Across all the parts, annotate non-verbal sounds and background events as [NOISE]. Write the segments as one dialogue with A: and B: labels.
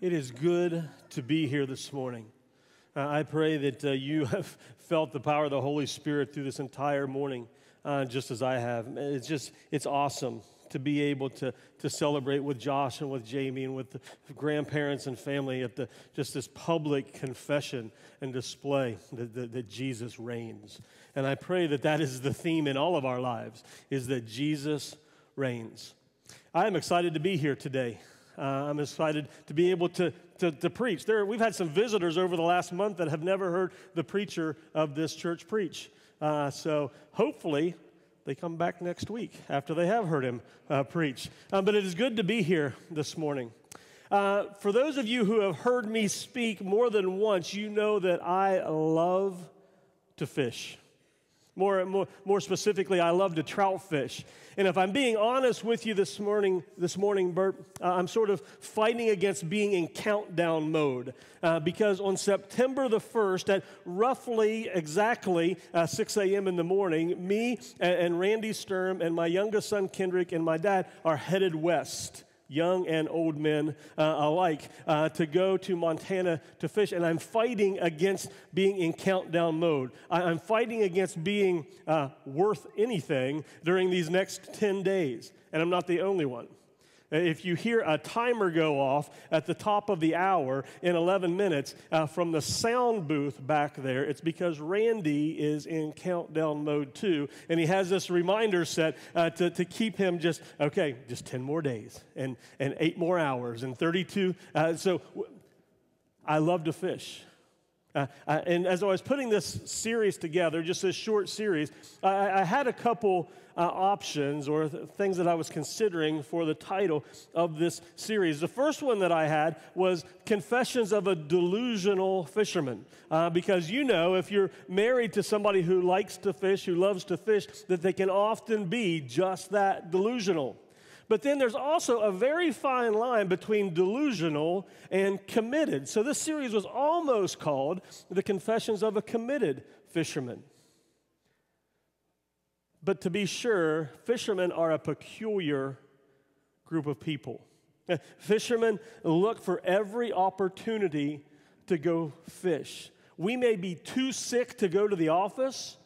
A: It is good to be here this morning. Uh, I pray that uh, you [LAUGHS] have felt the power of the Holy Spirit through this entire morning, uh, just as I have. It's just, it's awesome to be able to, to celebrate with Josh and with Jamie and with the grandparents and family at the, just this public confession and display that, that, that Jesus reigns. And I pray that that is the theme in all of our lives, is that Jesus reigns. I am excited to be here today. Uh, I'm excited to be able to, to, to, preach. There, we've had some visitors over the last month that have never heard the preacher of this church preach. Uh, so hopefully they come back next week after they have heard him uh, preach. Um, but it is good to be here this morning. Uh, for those of you who have heard me speak more than once, you know that I love to fish. More, more, more specifically, I love to trout fish. And if I'm being honest with you this morning, this morning, Bert, uh, I'm sort of fighting against being in countdown mode uh, because on September the 1st, at roughly exactly uh, 6 a.m. in the morning, me and, and Randy Sturm and my youngest son Kendrick and my dad are headed west young and old men uh, alike, uh, to go to Montana to fish. And I'm fighting against being in countdown mode. I- am fighting against being uh, worth anything during these next 10 days. And I'm not the only one. If you hear a timer go off at the top of the hour in 11 minutes uh, from the sound booth back there, it's because Randy is in countdown mode too. And he has this reminder set uh, to, to keep him just, okay, just 10 more days and, and eight more hours and 32. Uh, so I love to fish. Uh, uh, and as I was putting this series together, just this short series, I, I had a couple uh, options or th- things that I was considering for the title of this series. The first one that I had was Confessions of a Delusional Fisherman. Uh, because you know, if you're married to somebody who likes to fish, who loves to fish, that they can often be just that delusional. But then there's also a very fine line between delusional and committed. So this series was almost called The Confessions of a Committed Fisherman. But to be sure, fishermen are a peculiar group of people. [LAUGHS] Fishermen look for every opportunity to go fish. We may be too sick to go to the office,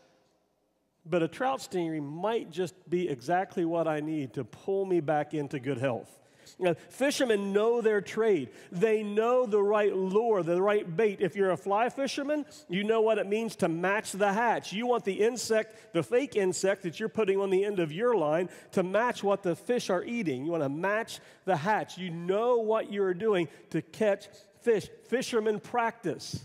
A: but a trout stingray might just be exactly what I need to pull me back into good health. Now, fishermen know their trade. They know the right lure, the right bait. If you're a fly fisherman, you know what it means to match the hatch. You want the insect, the fake insect that you're putting on the end of your line, to match what the fish are eating. You want to match the hatch. You know what you're doing to catch fish. Fishermen practice.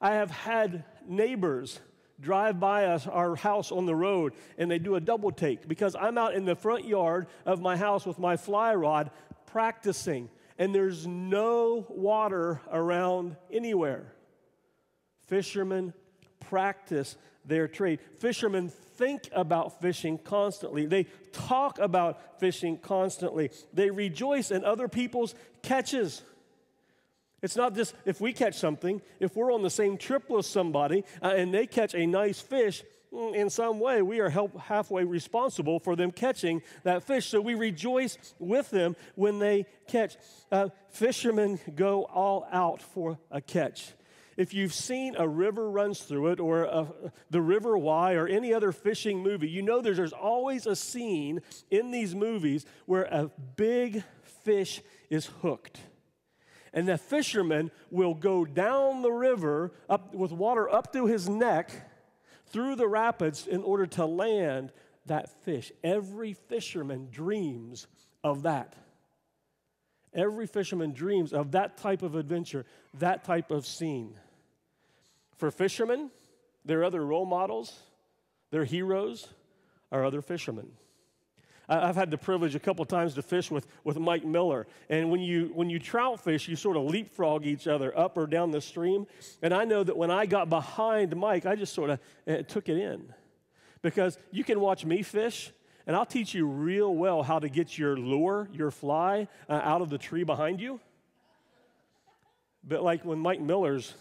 A: I have had neighbors drive by us, our house on the road and they do a double take because I'm out in the front yard of my house with my fly rod practicing and there's no water around anywhere. Fishermen practice their trade. Fishermen think about fishing constantly. They talk about fishing constantly. They rejoice in other people's catches. It's not just if we catch something, if we're on the same trip with somebody uh, and they catch a nice fish, mm, in some way we are help, halfway responsible for them catching that fish. So we rejoice with them when they catch. Uh, fishermen go all out for a catch. If you've seen a river runs through it, or a, the River Why, or any other fishing movie, you know there's, there's always a scene in these movies where a big fish is hooked and the fisherman will go down the river up with water up to his neck through the rapids in order to land that fish. Every fisherman dreams of that. Every fisherman dreams of that type of adventure, that type of scene. For fishermen, their other role models, their heroes are other fishermen. I've had the privilege a couple times to fish with, with Mike Miller. And when you, when you trout fish, you sort of leapfrog each other up or down the stream. And I know that when I got behind Mike, I just sort of uh, took it in. Because you can watch me fish, and I'll teach you real well how to get your lure, your fly, uh, out of the tree behind you. But like when Mike Miller's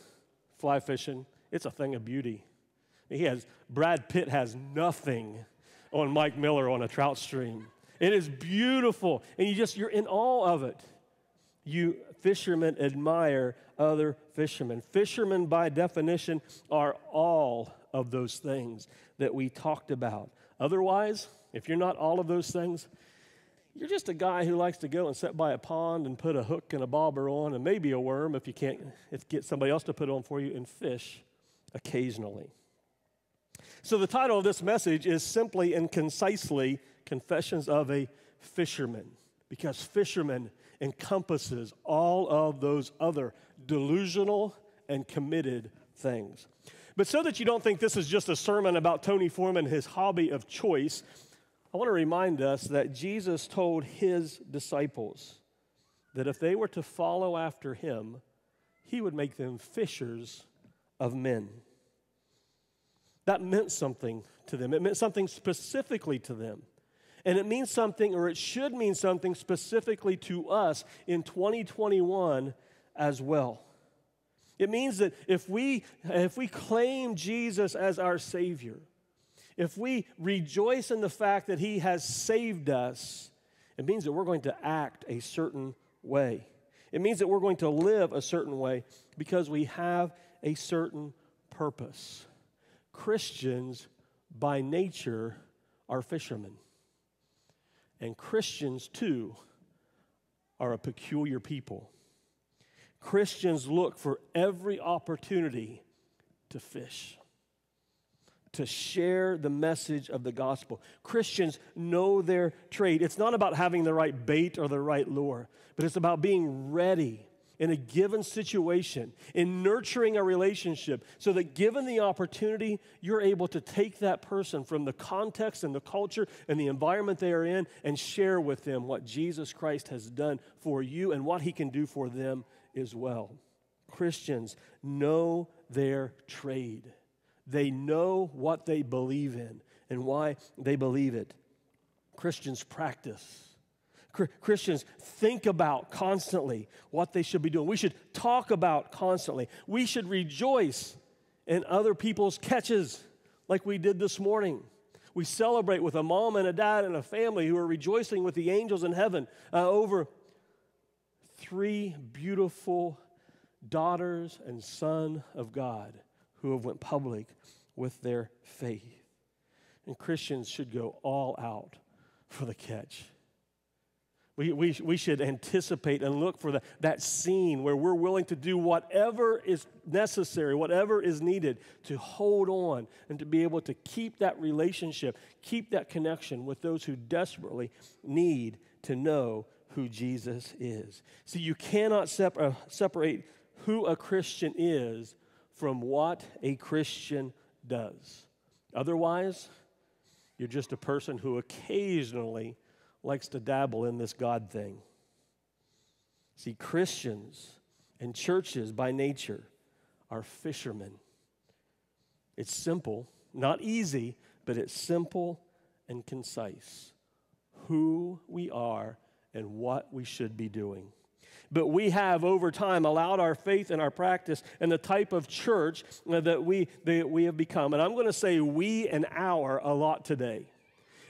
A: fly fishing, it's a thing of beauty. He has, Brad Pitt has nothing on Mike Miller on a trout stream. It is beautiful, and you just, you're in awe of it. You fishermen admire other fishermen. Fishermen, by definition, are all of those things that we talked about. Otherwise, if you're not all of those things, you're just a guy who likes to go and sit by a pond and put a hook and a bobber on and maybe a worm if you can't if get somebody else to put on for you and fish occasionally. So the title of this message is simply and concisely Confessions of a Fisherman because fisherman encompasses all of those other delusional and committed things. But so that you don't think this is just a sermon about Tony Foreman, his hobby of choice, I want to remind us that Jesus told his disciples that if they were to follow after him, he would make them fishers of men. That meant something to them. It meant something specifically to them. And it means something, or it should mean something specifically to us in 2021 as well. It means that if we, if we claim Jesus as our Savior, if we rejoice in the fact that He has saved us, it means that we're going to act a certain way. It means that we're going to live a certain way because we have a certain purpose. Christians, by nature, are fishermen. And Christians, too, are a peculiar people. Christians look for every opportunity to fish, to share the message of the gospel. Christians know their trade. It's not about having the right bait or the right lure, but it's about being ready in a given situation, in nurturing a relationship, so that given the opportunity, you're able to take that person from the context and the culture and the environment they are in and share with them what Jesus Christ has done for you and what he can do for them as well. Christians know their trade, they know what they believe in and why they believe it. Christians practice Christians think about constantly what they should be doing. We should talk about constantly. We should rejoice in other people's catches like we did this morning. We celebrate with a mom and a dad and a family who are rejoicing with the angels in heaven uh, over three beautiful daughters and son of God who have went public with their faith. And Christians should go all out for the catch. We, we, we should anticipate and look for the, that scene where we're willing to do whatever is necessary, whatever is needed to hold on and to be able to keep that relationship, keep that connection with those who desperately need to know who Jesus is. See, you cannot separ- separate who a Christian is from what a Christian does. Otherwise, you're just a person who occasionally likes to dabble in this God thing. See, Christians and churches by nature are fishermen. It's simple, not easy, but it's simple and concise. Who we are and what we should be doing. But we have over time allowed our faith and our practice and the type of church that we, that we have become. And I'm going to say we and our a lot today.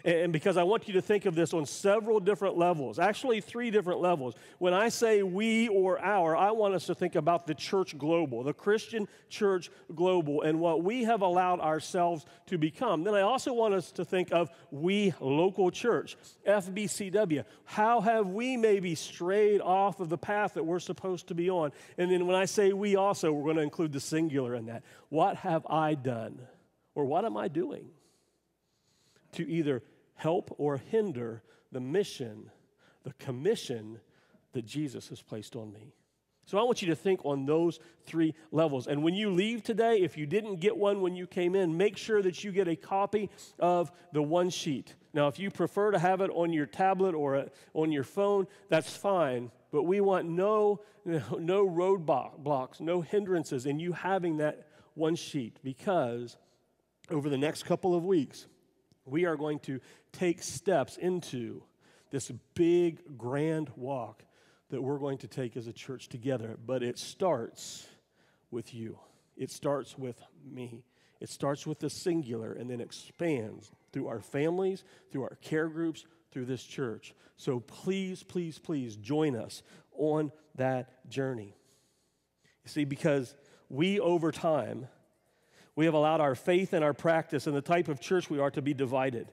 A: And because I want you to think of this on several different levels, actually, three different levels. When I say we or our, I want us to think about the church global, the Christian church global, and what we have allowed ourselves to become. Then I also want us to think of we local church, FBCW. How have we maybe strayed off of the path that we're supposed to be on? And then when I say we also, we're going to include the singular in that. What have I done? Or what am I doing? to either help or hinder the mission, the commission that Jesus has placed on me. So I want you to think on those three levels. And when you leave today, if you didn't get one when you came in, make sure that you get a copy of the one sheet. Now, if you prefer to have it on your tablet or uh, on your phone, that's fine. But we want no, [LAUGHS] no road blocks, no hindrances in you having that one sheet because over the next couple of weeks, we are going to take steps into this big, grand walk that we're going to take as a church together. But it starts with you, it starts with me. It starts with the singular and then expands through our families, through our care groups, through this church. So please, please, please join us on that journey. You see, because we over time, we have allowed our faith and our practice and the type of church we are to be divided.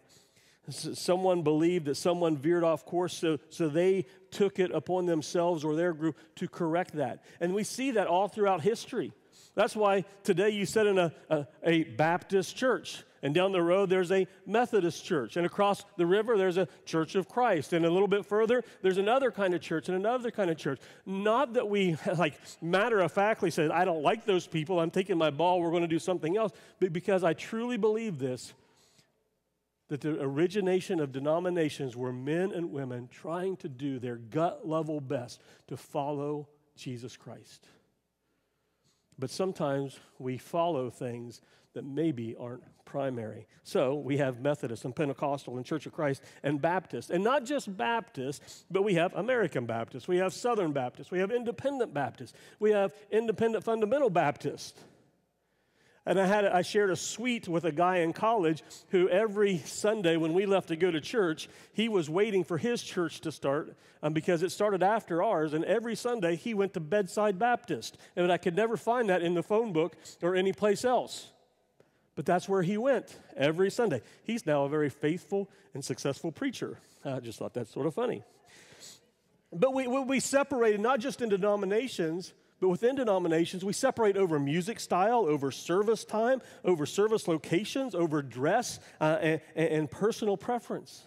A: Someone believed that someone veered off course, so, so they took it upon themselves or their group to correct that. And we see that all throughout history. That's why today you sit in a, a, a Baptist church. And down the road, there's a Methodist church. And across the river, there's a Church of Christ. And a little bit further, there's another kind of church and another kind of church. Not that we, [LAUGHS] like, matter of factly said, I don't like those people. I'm taking my ball. We're going to do something else. But because I truly believe this that the origination of denominations were men and women trying to do their gut level best to follow Jesus Christ. But sometimes we follow things that maybe aren't primary. So we have Methodist and Pentecostal and Church of Christ and Baptist. And not just Baptist, but we have American Baptist, we have Southern Baptist, we have Independent Baptist, we have Independent Fundamental Baptist. And I, had, I shared a suite with a guy in college who every Sunday when we left to go to church, he was waiting for his church to start um, because it started after ours. And every Sunday he went to Bedside Baptist. And I could never find that in the phone book or any place else. But that's where he went every Sunday. He's now a very faithful and successful preacher. I just thought that's sort of funny. But we, we separated not just in denominations, but within denominations, we separate over music style, over service time, over service locations, over dress, uh, and, and personal preference.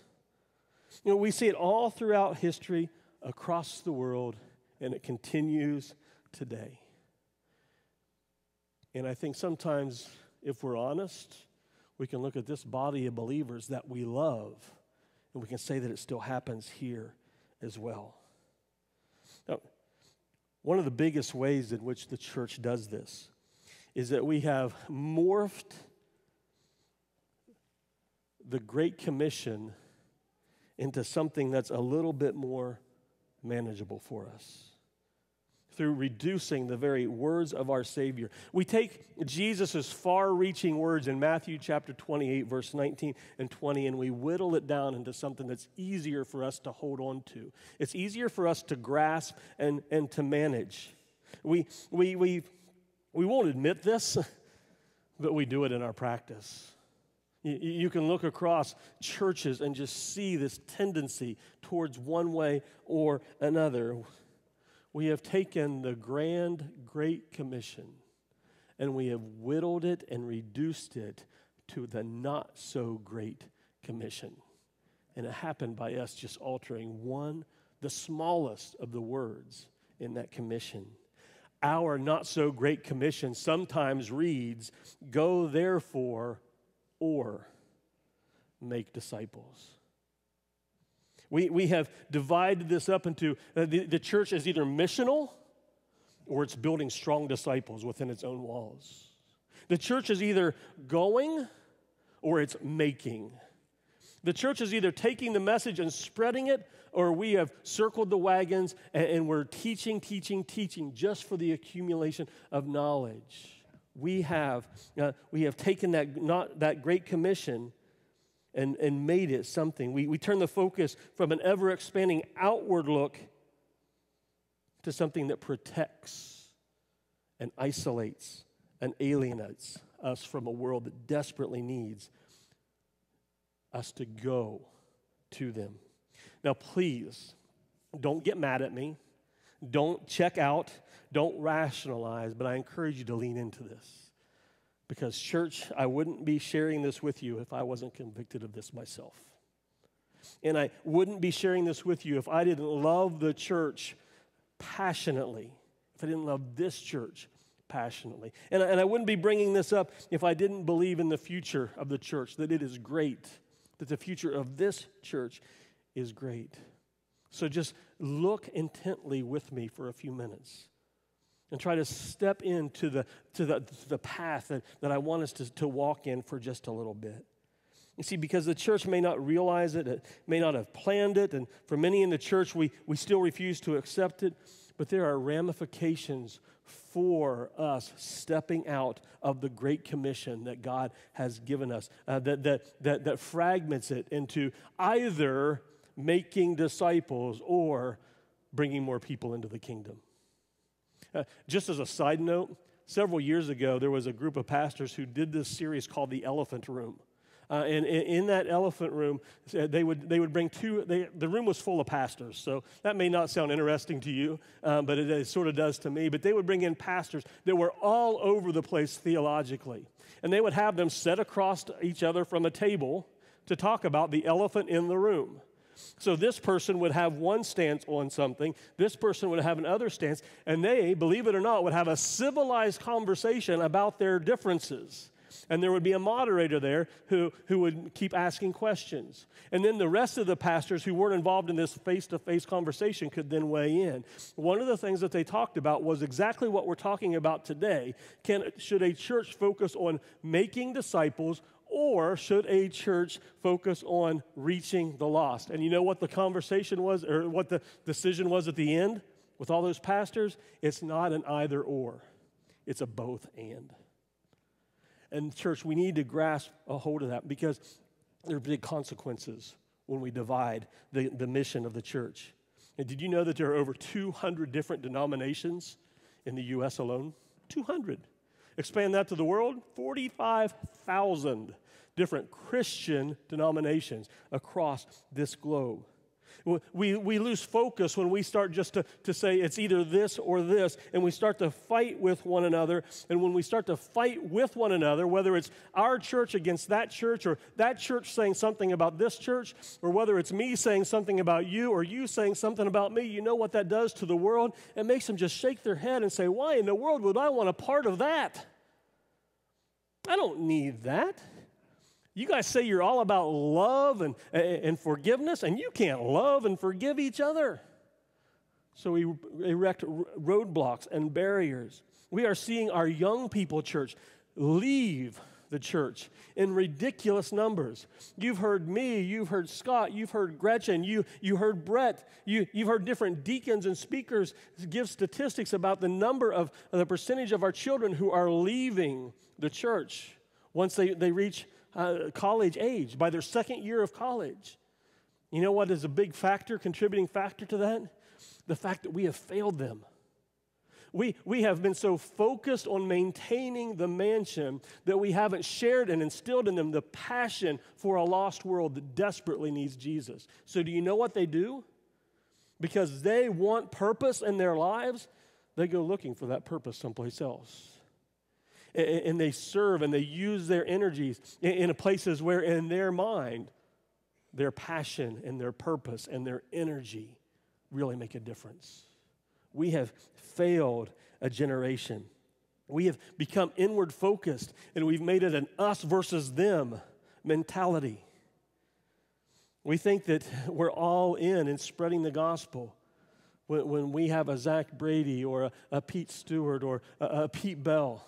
A: You know, we see it all throughout history, across the world, and it continues today. And I think sometimes, if we're honest, we can look at this body of believers that we love, and we can say that it still happens here as well. Now, one of the biggest ways in which the church does this is that we have morphed the Great Commission into something that's a little bit more manageable for us through reducing the very words of our Savior. We take Jesus' far reaching words in Matthew chapter 28, verse 19 and 20, and we whittle it down into something that's easier for us to hold on to. It's easier for us to grasp and, and to manage. We, we, we, we won't admit this, but we do it in our practice. You, you can look across churches and just see this tendency towards one way or another we have taken the grand Great Commission and we have whittled it and reduced it to the not so great commission. And it happened by us just altering one, the smallest of the words in that commission. Our not so great commission sometimes reads, Go therefore, or make disciples. We, we have divided this up into uh, the, the church is either missional or it's building strong disciples within its own walls. The church is either going or it's making. The church is either taking the message and spreading it, or we have circled the wagons and, and, we're teaching, teaching, teaching just for the accumulation of knowledge. We have, uh, we have taken that, not, that great commission and, and made it something. We, we turn the focus from an ever expanding outward look to something that protects and isolates and alienates us from a world that desperately needs us to go to them. Now, please don't get mad at me. Don't check out. Don't rationalize, but I encourage you to lean into this. Because, church, I wouldn't be sharing this with you if I wasn't convicted of this myself. And I wouldn't be sharing this with you if I didn't love the church passionately, if I didn't love this church passionately. And I, and I wouldn't be bringing this up if I didn't believe in the future of the church, that it is great, that the future of this church is great. So just look intently with me for a few minutes and try to step into the, to the, to the path that, that I want us to, to walk in for just a little bit. You see, because the church may not realize it, it may not have planned it, and for many in the church, we, we still refuse to accept it, but there are ramifications for us stepping out of the Great Commission that God has given us uh, that, that, that, that fragments it into either making disciples or bringing more people into the kingdom. Uh, just as a side note, several years ago, there was a group of pastors who did this series called The Elephant Room. Uh, and, and, in that elephant room, uh, they would, they would bring two, they, the room was full of pastors. So that may not sound interesting to you, um, but it, it sort of does to me. But they would bring in pastors that were all over the place theologically. And they would have them set across each other from a table to talk about the elephant in the room. So this person would have one stance on something, this person would have another stance, and they, believe it or not, would have a civilized conversation about their differences. And there would be a moderator there who, who would keep asking questions. And then the rest of the pastors who weren't involved in this face to face conversation could then weigh in. One of the things that they talked about was exactly what we're talking about today. Can, should a church focus on making disciples or should a church focus on reaching the lost? And you know what the conversation was, or what the decision was at the end with all those pastors? It's not an either or, it's a both and. And, church, we need to grasp a hold of that because there are big consequences when we divide the, the mission of the church. And did you know that there are over 200 different denominations in the U.S. alone? 200. Expand that to the world 45,000 different Christian denominations across this globe. We, we lose focus when we start just to, to say it's either this or this, and we start to fight with one another. And when we start to fight with one another, whether it's our church against that church, or that church saying something about this church, or whether it's me saying something about you, or you saying something about me, you know what that does to the world? It makes them just shake their head and say, Why in the world would I want a part of that? I don't need that. You guys say you're all about love and, and forgiveness, and you can't love and forgive each other. So we erect roadblocks and barriers. We are seeing our young people church leave the church in ridiculous numbers. You've heard me, you've heard Scott, you've heard Gretchen, you, you heard Brett, you, you've heard different deacons and speakers give statistics about the number of the percentage of our children who are leaving the church once they, they reach uh, college age, by their second year of college. You know what is a big factor, contributing factor to that? The fact that we have failed them. We, we have been so focused on maintaining the mansion that we haven't shared and instilled in them the passion for a lost world that desperately needs Jesus. So, do you know what they do? Because they want purpose in their lives, they go looking for that purpose someplace else and they serve and they use their energies in places where, in their mind, their passion and their purpose and their energy really make a difference. We have failed a generation. We have become inward focused and we've made it an us versus them mentality. We think that we're all in in spreading the gospel when, when we have a Zach Brady or a, Pete Stewart or a Pete Bell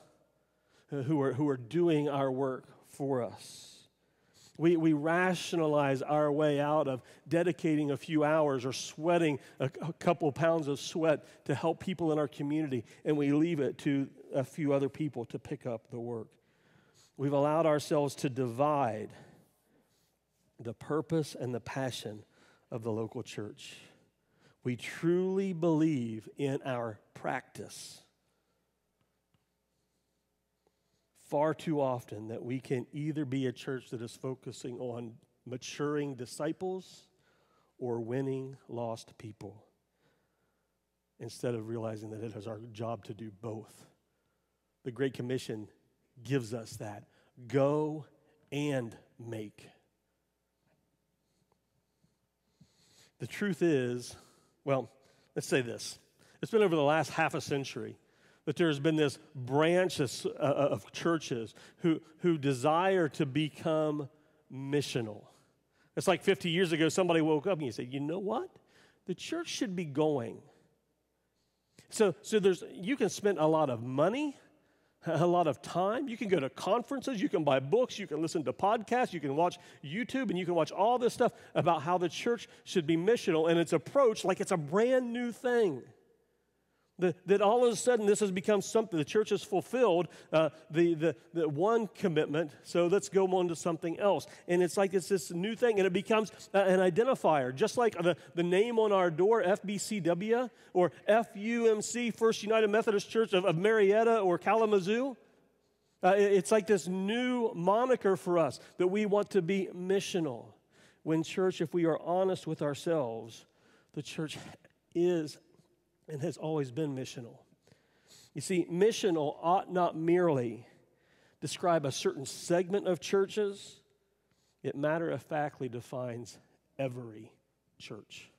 A: who are, who are doing our work for us. We, we rationalize our way out of dedicating a few hours or sweating a, a couple pounds of sweat to help people in our community, and we leave it to a few other people to pick up the work. We've allowed ourselves to divide the purpose and the passion of the local church. We truly believe in our practice far too often that we can either be a church that is focusing on maturing disciples or winning lost people instead of realizing that it is our job to do both. The Great Commission gives us that go and make. The truth is, well, let's say this. It's been over the last half a century that there's been this branch of, uh, of churches who, who desire to become missional. It's like 50 years ago, somebody woke up and you said, you know what? The church should be going. So, so there's, you can spend a lot of money, a lot of time. You can go to conferences, you can buy books, you can listen to podcasts, you can watch YouTube, and you can watch all this stuff about how the church should be missional and it's approach like it's a brand new thing. That, all of a sudden this has become something. The church has fulfilled uh, the, the, the one commitment, so let's go on to something else. And it's like it's this new thing, and it becomes uh, an identifier, just like the, the name on our door, FBCW, or FUMC, First United Methodist Church of, of Marietta or Kalamazoo. Uh, it's like this new moniker for us that we want to be missional. When, church, if we are honest with ourselves, the church is and has always been missional. You see, missional ought not merely describe a certain segment of churches, it matter of factly defines every church.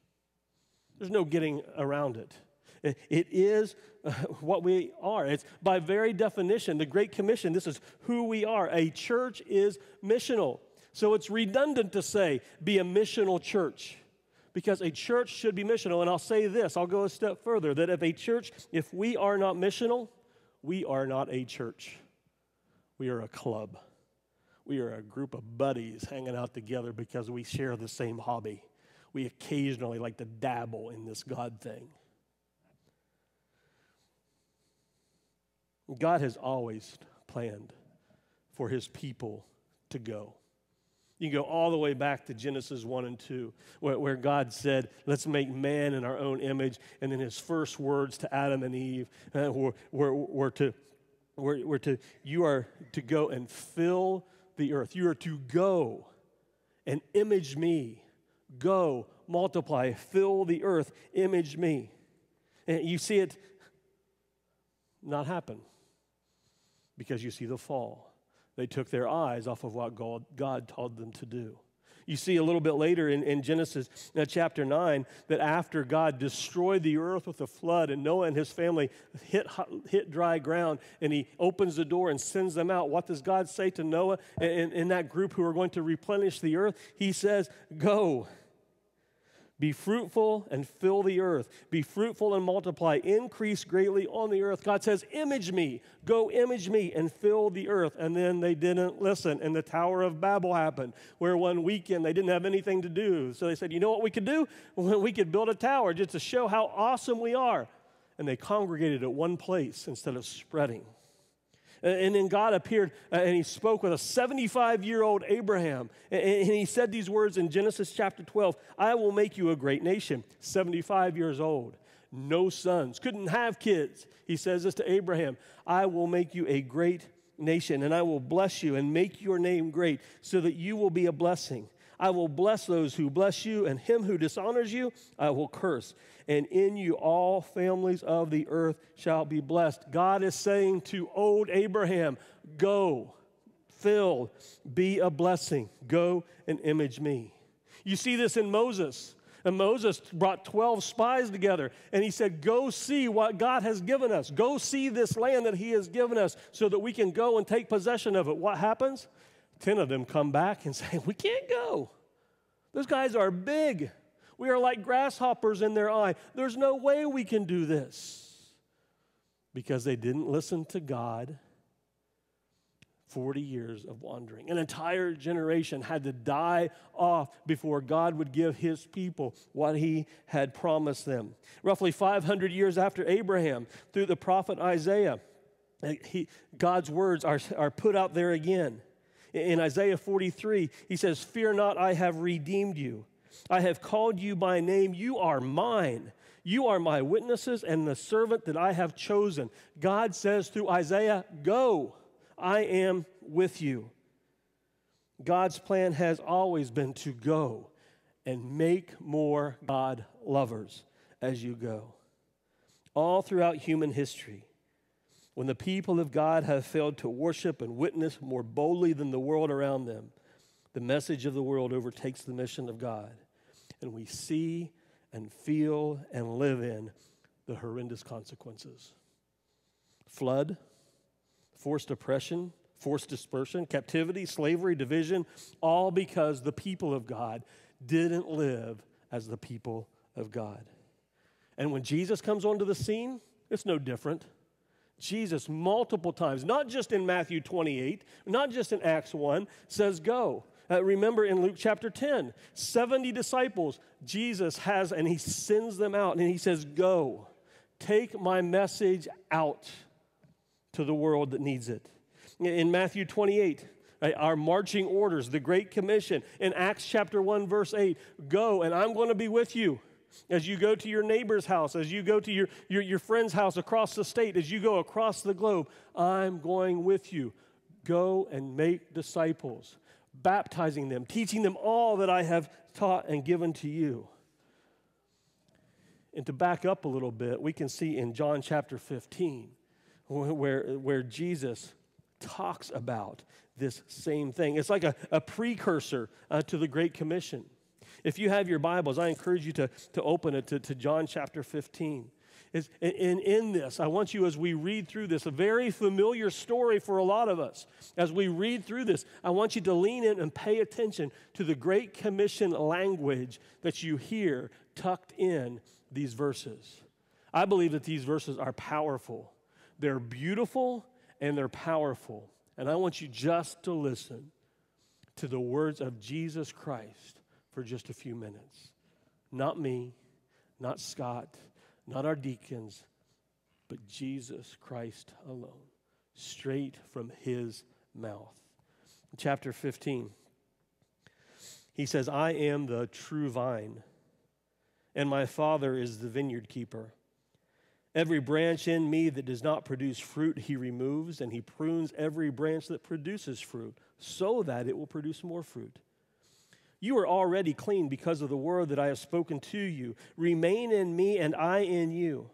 A: There's no getting around it. It is uh, what we are. It's by very definition, the Great Commission, this is who we are. A church is missional. So it's redundant to say, be a missional church because a church should be missional. And I'll say this, I'll go a step further that if a church, if we are not missional, we are not a church. We are a club. We are a group of buddies hanging out together because we share the same hobby. We occasionally like to dabble in this God thing. God has always planned for his people to go. You can go all the way back to Genesis 1 and 2, where, where, God said, Let's make man in our own image. And then his first words to Adam and Eve uh, were, were, were, to, were, were to, You are to go and fill the earth. You are to go and image me. Go, multiply, fill the earth, image me. And you see it not happen because you see the fall. They took their eyes off of what God, God told them to do. You see a little bit later in, in Genesis uh, chapter 9 that after God destroyed the earth with a flood and Noah and his family hit, hit dry ground and he opens the door and sends them out, what does God say to Noah and, and that group who are going to replenish the earth? He says, Go be fruitful and fill the earth. Be fruitful and multiply. Increase greatly on the earth. God says, Image me. Go image me and fill the earth. And then they didn't listen. And the Tower of Babel happened, where one weekend they didn't have anything to do. So they said, You know what we could do? [LAUGHS] We could build a tower just to show how awesome we are. And they congregated at one place instead of spreading. And then God appeared uh, and he spoke with a 75 year old Abraham. And he said these words in Genesis chapter 12 I will make you a great nation, 75 years old, no sons, couldn't have kids. He says this to Abraham I will make you a great nation, and I will bless you and make your name great so that you will be a blessing. I will bless those who bless you, and him who dishonors you, I will curse. And in you all families of the earth shall be blessed. God is saying to old Abraham, Go, fill, be a blessing. Go and image me. You see this in Moses. And Moses brought 12 spies together and he said, Go see what God has given us. Go see this land that he has given us so that we can go and take possession of it. What happens? 10 of them come back and say, We can't go. Those guys are big. We are like grasshoppers in their eye. There's no way we can do this. Because they didn't listen to God. 40 years of wandering. An entire generation had to die off before God would give his people what he had promised them. Roughly 500 years after Abraham, through the prophet Isaiah, he, God's words are, are put out there again. In Isaiah 43, he says, Fear not, I have redeemed you. I have called you by name. You are mine. You are my witnesses and the servant that I have chosen. God says through Isaiah, Go, I am with you. God's plan has always been to go and make more God lovers as you go. All throughout human history, when the people of God have failed to worship and witness more boldly than the world around them, the message of the world overtakes the mission of God. And we see and feel and live in the horrendous consequences flood, forced oppression, forced dispersion, captivity, slavery, division, all because the people of God didn't live as the people of God. And when Jesus comes onto the scene, it's no different. Jesus, multiple times, not just in Matthew 28, not just in Acts 1, says, Go. Uh, remember in Luke chapter 10, 70 disciples Jesus has, and he sends them out, and he says, Go. take my message out to the world that needs it. In Matthew 28, our marching orders, the Great Commission, in Acts chapter 1, verse 8, go and I'm going to be with you. As you go to your neighbor's house, as you go to your, your, your friend's house across the state, as you go across the globe, I'm going with you. Go and make disciples, baptizing them, teaching them all that I have taught and given to you. And to back up a little bit, we can see in John chapter 15 where, where Jesus talks about this same thing. It's like a, a precursor uh, to the Great Commission. If you have your Bibles, I encourage you to, to open it to, to John chapter 15. It's, in, in this, I want you, as we read through this, a very familiar story for a lot of us. As we read through this, I want you to lean in and pay attention to the Great Commission language that you hear tucked in these verses. I believe that these verses are powerful, they're beautiful, and they're powerful. And I want you just to listen to the words of Jesus Christ for just a few minutes. Not me, not Scott, not our deacons, but Jesus Christ alone, straight from his mouth. chapter 15, he says, I am the true vine, and my Father is the vineyard keeper. Every branch in me that does not produce fruit, he removes, and he prunes every branch that produces fruit, so that it will produce more fruit. You are already clean because of the word that I have spoken to you. Remain in me, and I in you.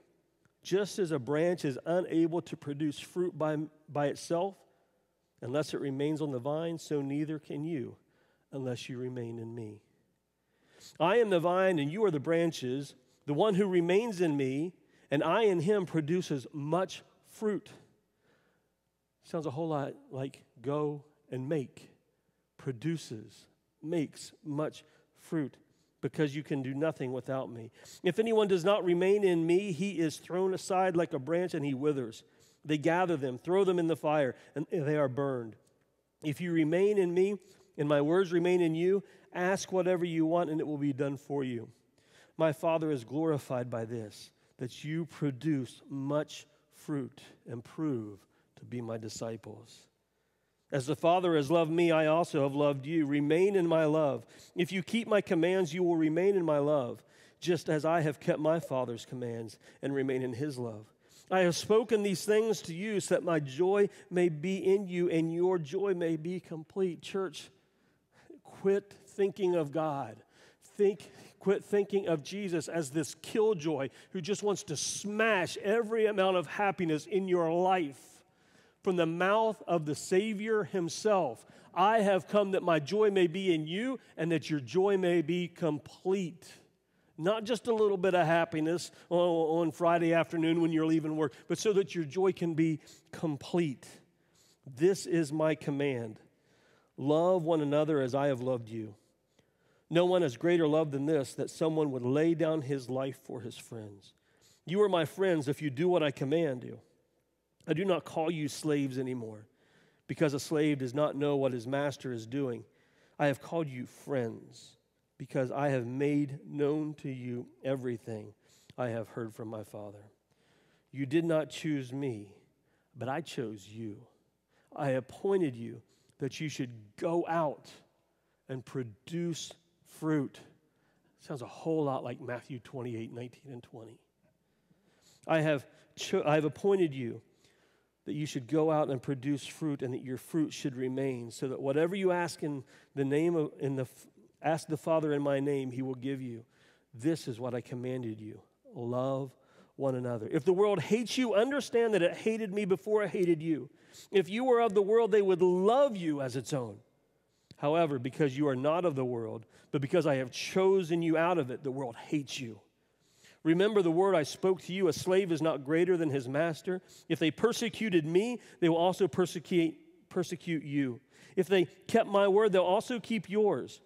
A: Just as a branch is unable to produce fruit by, by itself, unless it remains on the vine, so neither can you unless you remain in me. I am the vine, and you are the branches. The one who remains in me, and I in him produces much fruit. Sounds a whole lot like go and make, produces, makes much fruit, because you can do nothing without me. If anyone does not remain in me, he is thrown aside like a branch and he withers. They gather them, throw them in the fire, and they are burned. If you remain in me, and my words remain in you, ask whatever you want, and it will be done for you. My Father is glorified by this that you produce much fruit and prove to be my disciples. As the Father has loved me, I also have loved you. Remain in my love. If you keep my commands, you will remain in my love, just as I have kept my Father's commands and remain in his love. I have spoken these things to you so that my joy may be in you and your joy may be complete. Church, quit thinking of God. Think Quit thinking of Jesus as this killjoy who just wants to smash every amount of happiness in your life from the mouth of the Savior Himself. I have come that my joy may be in you and that your joy may be complete. Not just a little bit of happiness on Friday afternoon when you're leaving work, but so that your joy can be complete. This is my command love one another as I have loved you. No one has greater love than this that someone would lay down his life for his friends. You are my friends if you do what I command you. I do not call you slaves anymore, because a slave does not know what his master is doing. I have called you friends, because I have made known to you everything I have heard from my Father. You did not choose me, but I chose you. I appointed you that you should go out and produce fruit. Sounds a whole lot like Matthew 28 19 and 20. I have, cho- I have appointed you that you should go out and produce fruit and that your fruit should remain, so that whatever you ask in the name of, in the, ask the Father in my name, he will give you. This is what I commanded you love one another. If the world hates you, understand that it hated me before it hated you. If you were of the world, they would love you as its own. However, because you are not of the world, but because I have chosen you out of it, the world hates you. Remember the word I spoke to you a slave is not greater than his master. If they persecuted me, they will also persecute, persecute you. If they kept my word, they'll also keep yours.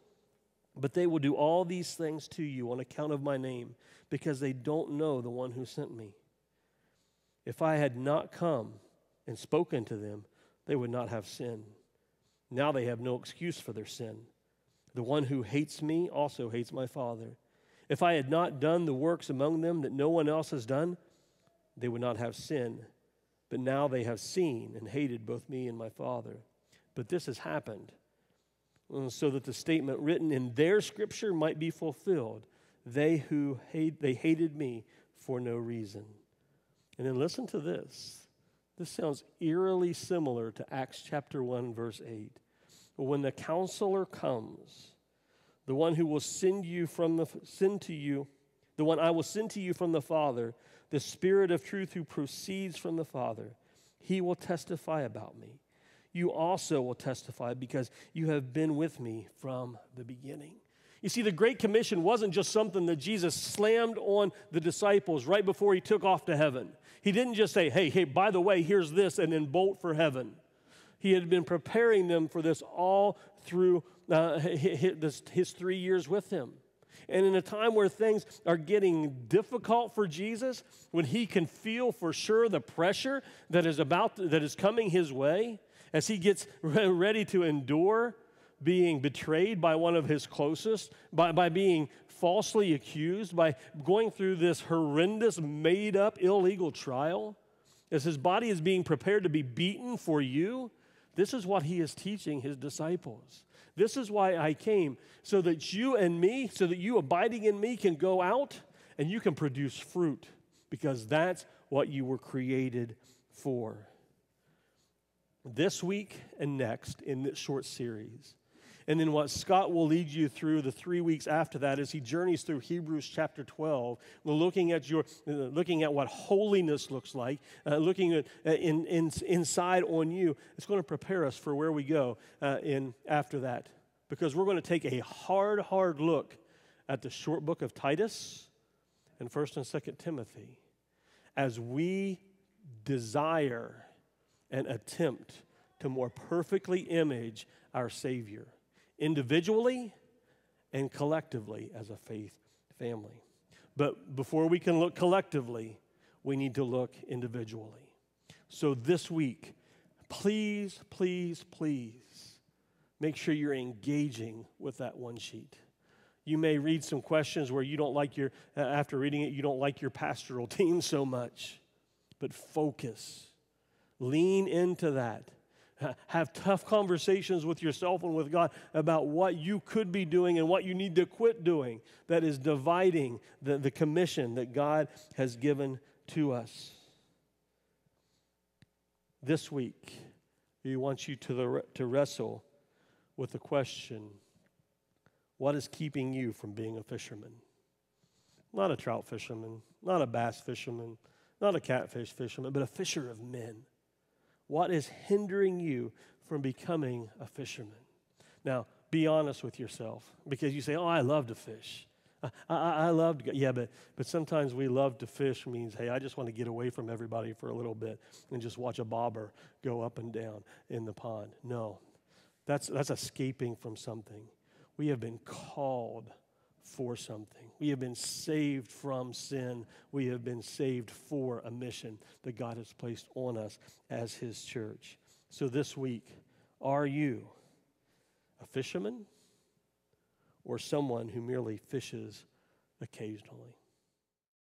A: But they will do all these things to you on account of my name, because they don't know the one who sent me. If I had not come and spoken to them, they would not have sinned. Now they have no excuse for their sin. The one who hates me also hates my Father. If I had not done the works among them that no one else has done, they would not have sin. But now they have seen and hated both me and my Father. But this has happened uh, so that the statement written in their scripture might be fulfilled. They who hate, they hated me for no reason. And then listen to this. This sounds eerily similar to Acts chapter 1, verse 8. But when the counselor comes, the one who will send you from the send to you, the one I will send to you from the Father, the Spirit of truth who proceeds from the Father, he will testify about me. You also will testify because you have been with me from the beginning. You see, the Great Commission wasn't just something that Jesus slammed on the disciples right before he took off to heaven. He didn't just say, hey, hey, by the way, here's this, and then bolt for heaven. He had been preparing them for this all through uh, his, his three years with him. And in a time where things are getting difficult for Jesus, when he can feel for sure the pressure that is about that is coming his way, as he gets [LAUGHS] ready to endure being betrayed by one of his closest, by, by being falsely accused, by going through this horrendous, made up, illegal trial, as his body is being prepared to be beaten for you, this is what he is teaching his disciples. This is why I came, so that you and me, so that you abiding in me can go out and you can produce fruit, because that's what you were created for. This week and next in this short series, and then what Scott will lead you through the three weeks after that as he journeys through Hebrews chapter 12. Looking at, your, uh, looking at what holiness looks like, uh, looking at uh, in, in, inside on you. It's going to prepare us for where we go uh, in after that. Because we're going to take a hard, hard look at the short book of Titus and 1st and 2nd Timothy as we desire and attempt to more perfectly image our Savior individually and collectively as a faith family. But before we can look collectively, we need to look individually. So this week, please, please, please make sure you're engaging with that one sheet. You may read some questions where you don't like your, after reading it, you don't like your pastoral [LAUGHS] team so much, but focus. Lean into that have tough conversations with yourself and with God about what you could be doing and what you need to quit doing that is dividing the, the commission that God has given to us. This week, we want you to, the, to wrestle with the question what is keeping you from being a fisherman? Not a trout fisherman, not a bass fisherman, not a catfish fisherman, but a fisher of men. What is hindering you from becoming a fisherman? Now, be honest with yourself because you say, Oh, I love to fish. I, I, I love to go. Yeah, but, but sometimes we love to fish means, hey, I just want to get away from everybody for a little bit and just watch a bobber go up and down in the pond. No, that's, that's escaping from something. We have been called for something. We have been saved from sin. We have been saved for a mission that God has placed on us as His church. So this week, are you a fisherman or someone who merely fishes occasionally?